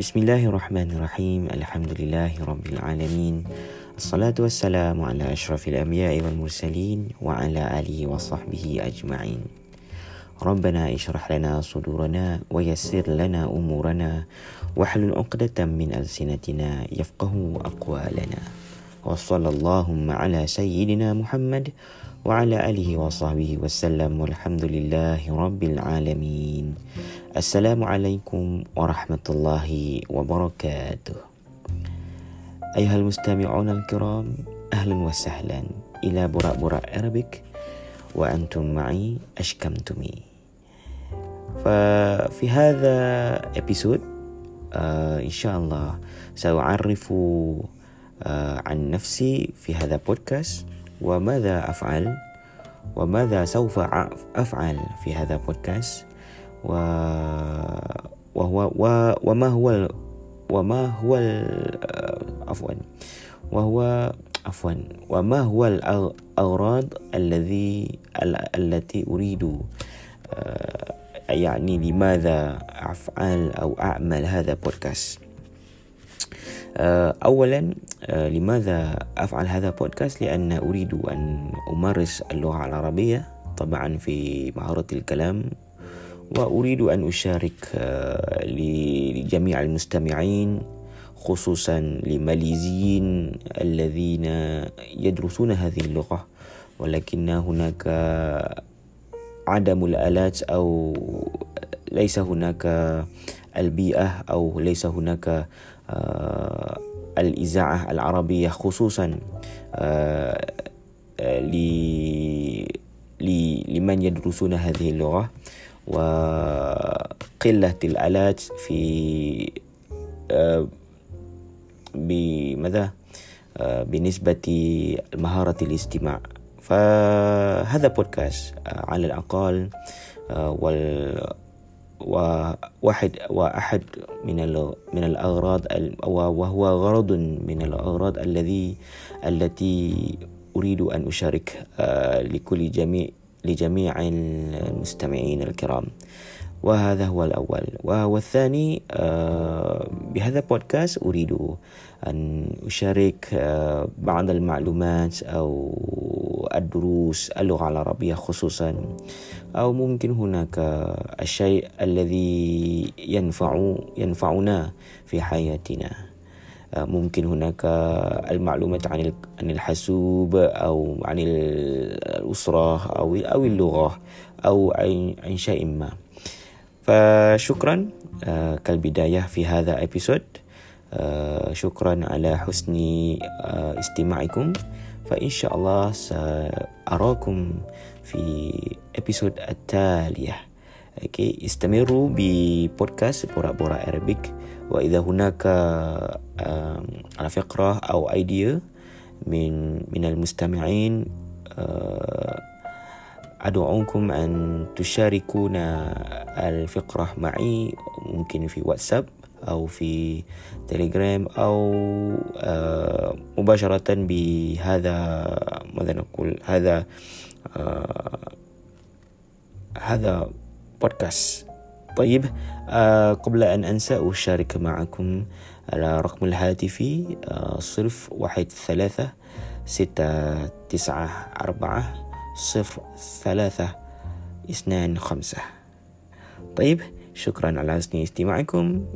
بسم الله الرحمن الرحيم الحمد لله رب العالمين الصلاة والسلام على أشرف الأنبياء والمرسلين وعلى آله وصحبه أجمعين ربنا اشرح لنا صدورنا ويسر لنا أمورنا واحلل عقدة من ألسنتنا يفقه أقوالنا وصلى اللهم على سيدنا محمد وعلى آله وصحبه وسلم والحمد لله رب العالمين. السلام عليكم ورحمة الله وبركاته. أيها المستمعون الكرام أهلا وسهلا. إلى براء براء أربك وأنتم معي أشكمتمي ففي هذا ابيسود آه إن شاء الله سأعرف عن نفسي في هذا بودكاست وماذا أفعل؟ وماذا سوف أفعل في هذا بودكاست و وهو و وما هو وما هو عفوا. وهو عفوا. وما هو الأغراض الذي التي أريد يعني لماذا أفعل أو أعمل هذا بودكاست أولا لماذا أفعل هذا بودكاست لأن أريد أن أمارس اللغة العربية طبعا في مهارة الكلام وأريد أن أشارك لجميع المستمعين خصوصا لماليزيين الذين يدرسون هذه اللغة. ولكن هناك عدم الآلات أو ليس هناك البيئة أو ليس هناك الإذاعة العربية خصوصا لمن يدرسون هذه اللغة وقلة الآلات في بماذا؟ بنسبة مهارة الاستماع. فهذا بودكاست على الأقل وواحد وأحد من من الأغراض وهو غرض من الأغراض الذي التي أريد أن أشارك لكل جميع لجميع المستمعين الكرام. وهذا هو الأول. والثاني بهذا البودكاست أريد أن أشارك بعض المعلومات أو الدروس اللغة العربية خصوصا أو ممكن هناك الشيء الذي ينفع ينفعنا في حياتنا. ممكن هناك المعلومات عن عن الحاسوب أو عن الأسرة أو أو اللغة أو عن شيء ما. فشكرا كالبداية في هذا ابيسود شكرا على حسن استماعكم. فإن شاء الله سأراكم في episode التالية. okay استمروا ب podcast Bora Bora Arabic وإذا هناك على فكرة أو idea من من المستمعين أدعوكم أن تشاركون الفقرة معي ممكن في واتساب أو في تليجرام أو مباشرة بهذا ماذا نقول هذا هذا بودكاست طيب قبل أن أنسى أشارك معكم على رقم الهاتف صرف واحد ثلاثة ستة تسعة أربعة صفر ثلاثة اثنان خمسة. طيب شكرا على حسن استماعكم.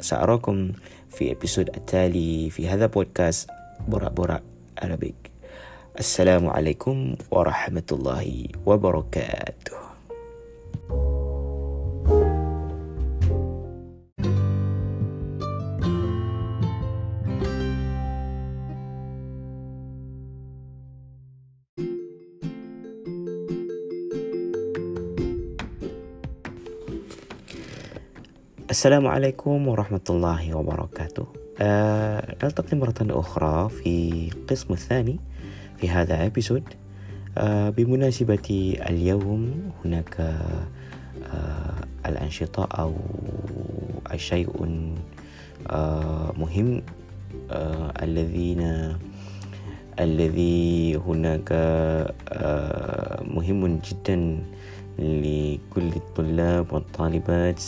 سأراكم في ابيسود التالي في هذا بودكاست برا برا أرابيك السلام عليكم ورحمة الله وبركاته. السلام عليكم ورحمة الله وبركاته. أه نلتقي مرة أخرى في القسم الثاني في هذا أبيسود أه بمناسبة اليوم هناك أه الأنشطة أو شيء أه مهم أه الذين الذي هناك أه مهم جدا لكل الطلاب والطالبات.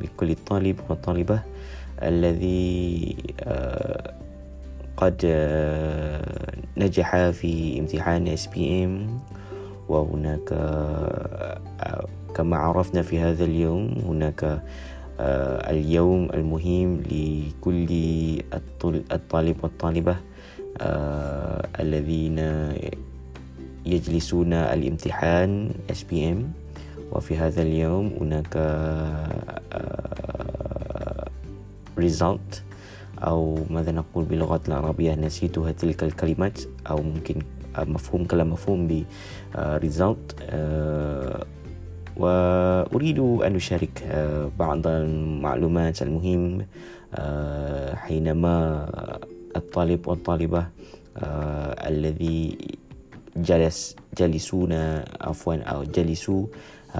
لكل طالب وطالبة الذي قد نجح في امتحان ام وهناك كما عرفنا في هذا اليوم هناك اليوم المهم لكل الطالب والطالبة الذين يجلسون الامتحان ام وفي هذا اليوم هناك result أو ماذا نقول باللغة العربية نسيتها تلك الكلمات أو ممكن مفهوم كلام مفهوم ب result وأريد أن أشارك بعض المعلومات المهم حينما الطالب والطالبة الذي جلس جلسون عفوا أو جلسوا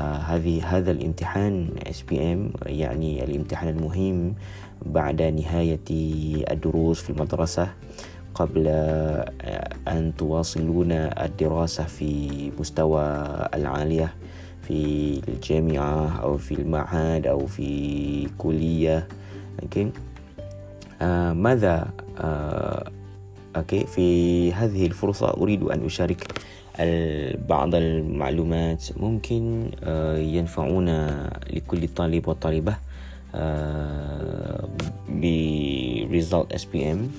هذه هذا الامتحان SPM يعني الامتحان المهم بعد نهاية الدروس في المدرسة قبل أن تواصلون الدراسة في مستوى العالية في الجامعة أو في المعهد أو في كلية. okay؟ آه ماذا؟ آه okay في هذه الفرصة أريد أن أشارك بعض المعلومات ممكن آه ينفعون لكل طالب وطالبة SPM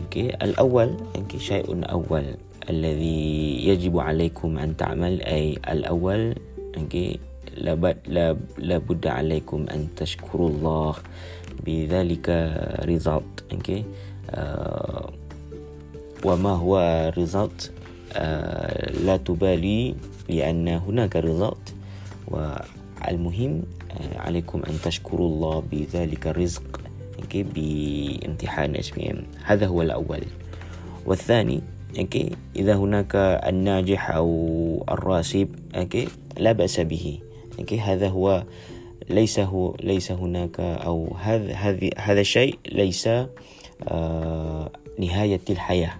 okay الأول okay شيء أول الذي يجب عليكم أن تعمل الأول okay لابد عليكم أن تشكروا الله بذلك okay آه وما هو آه لا تبالي لأن هناك result والمهم عليكم أن تشكروا الله بذلك الرزق بامتحان SPM هذا هو الأول. والثاني إذا هناك الناجح أو الراسب لا بأس به. هذا هو ليس هو ليس هناك أو هذا هذا هذا الشيء ليس آه نهاية الحياة.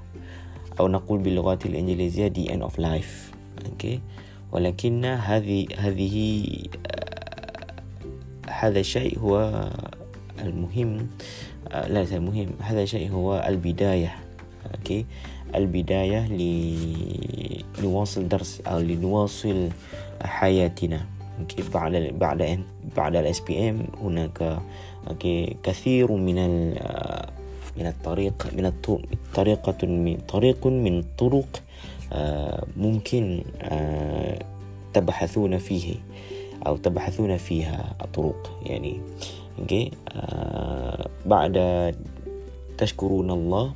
أو نقول باللغة الإنجليزية the end of life. Okay. ولكن هذه هذه هذا الشيء هو المهم لا المهم هذا الشيء هو البداية. okay البداية لنواصل درس أو لنواصل حياتنا. okay بعد بعد بعد ال SPM هناك okay كثير من من الطريق من طريقة من طريق من طرق ممكن تبحثون فيه أو تبحثون فيها الطرق يعني. آه بعد تشكرون الله.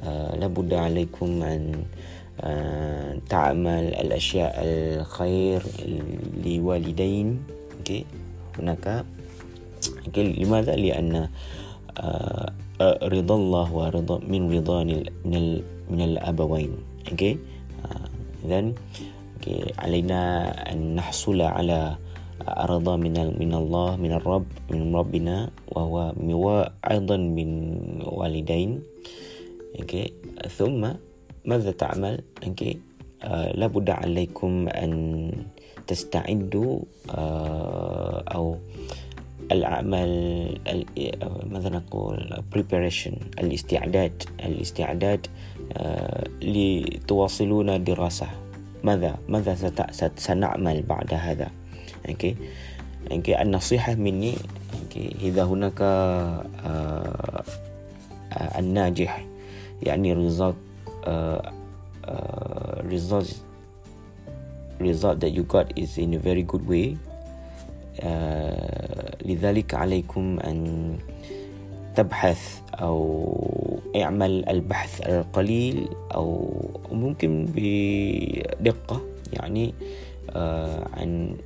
آه لابد عليكم أن آه تعمل الأشياء الخير لوالدين. هناك. لماذا؟ لأن آه رضا الله ورضا من رضا من من الأبوين okay. آه إذن علينا أن نحصل على رضا من من الله من الرب من ربنا وهو أيضا من والدين okay. ثم ماذا تعمل uh, لابد عليكم أن تستعدوا أو الأعمال ماذا نقول preparation الاستعداد الاستعداد uh, لتواصلون الدراسة ماذا؟ ماذا سنعمل بعد هذا؟ okay؟ okay؟ النصيحة مني okay؟ إذا هناك آه آه الناجح يعني result result result that you got is in a very good way uh, لذلك عليكم أن تبحث أو اعمل البحث القليل أو ممكن بدقة يعني عن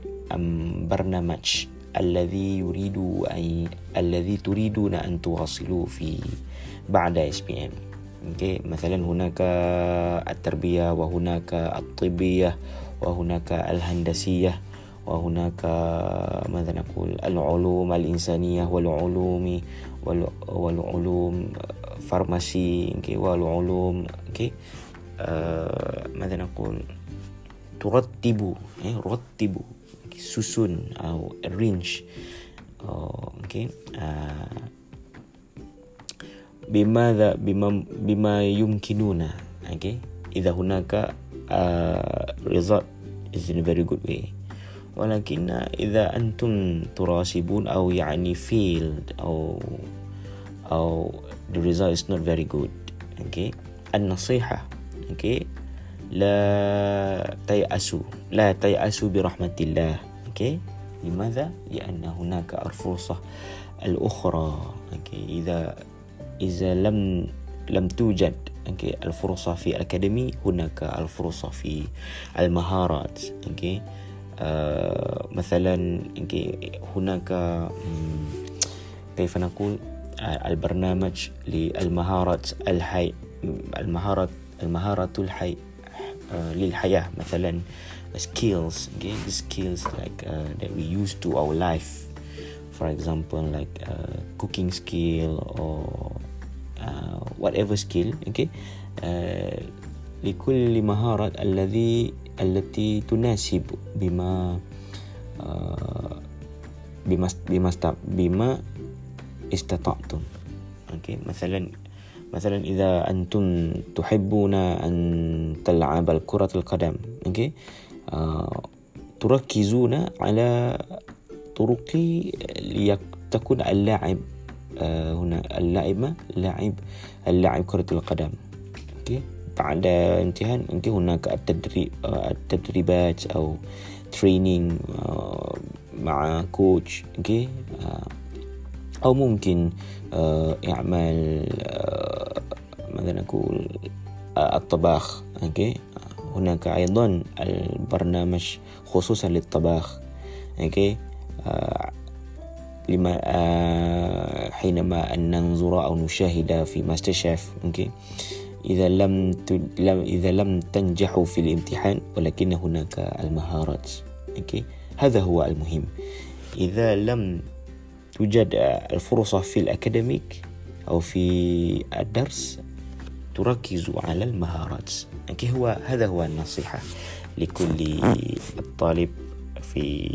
برنامج الذي يريد أن الذي تريدون أن تواصلوا في بعد SPM مثلا هناك التربية وهناك الطبية وهناك الهندسية. وهناك ماذا نقول العلوم الإنسانية والعلوم والعلوم فارماسي والعلوم آه ماذا نقول ترتب رتب susun أو arrange oh, okay. Uh, بماذا بما بما يمكننا okay. إذا هناك uh, result is in a very good way. ولكن إذا أنتم تراسبون أو يعني failed أو أو the result is not very good okay النصيحة okay لا تيأسوا لا تيأسوا برحمة الله okay لماذا؟ لأن هناك الفرصة الأخرى okay إذا إذا لم لم توجد okay الفرصة في الأكاديمي هناك الفرصة في المهارات okay مثلا هناك كيف نقول البرنامج للمهارات الحي المهارات المهارة الحي للحياة مثلا skills okay the skills like uh, that we use to our life for example like uh, cooking skill or uh, whatever skill okay uh, لكل مهارة الذي التي تناسب بما uh, بما بما بما استطعتم. okay مثلا مثلا إذا أنتم تحبون أن تلعب الكرة القدم okay آه تركزون على طرق لتكون اللاعب آه هنا اللاعب لاعب اللاعب كرة القدم okay. بعد انتهاء انت هناك التدريب آه التدريبات أو training آه مع coach okay آه أو ممكن إعمال ماذا نقول الطباخ okay هناك أيضا البرنامج خصوصا للطباخ okay لما حينما أن ننظر أو نشاهد في MasterChef okay إذا لم إذا لم تنجحوا في الامتحان ولكن هناك المهارات. okay؟ هذا هو المهم. إذا لم توجد الفرصة في ال academic أو في الدرس تركز على المهارات. يعني هو هذا هو النصيحة لكل الطالب في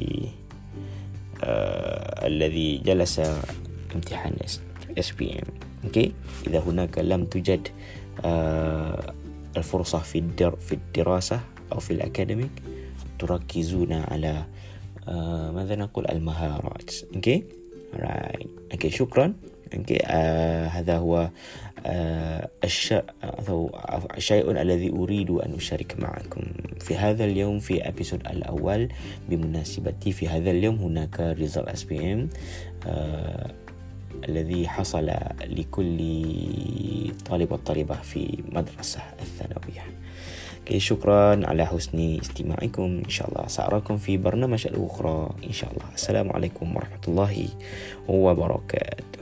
آه الذي جلس امتحان SPM okay اذا هناك لم توجد آه الفرصة في الدر في الدراسة أو في ال academic تركزون على آه ماذا نقول المهارات okay Alright. Okay, شكرا. Okay, uh, هذا هو uh, الشيء أو الشيء الذي أريد أن أشارك معكم في هذا اليوم في episode الأول بمناسبة في هذا اليوم هناك result SPM الذي حصل لكل طالب وطالبة في مدرسة الثانوية. شكرا على حسن استماعكم. إن شاء الله سأراكم في برنامج الأخرى. إن شاء الله. السلام عليكم ورحمة الله وبركاته.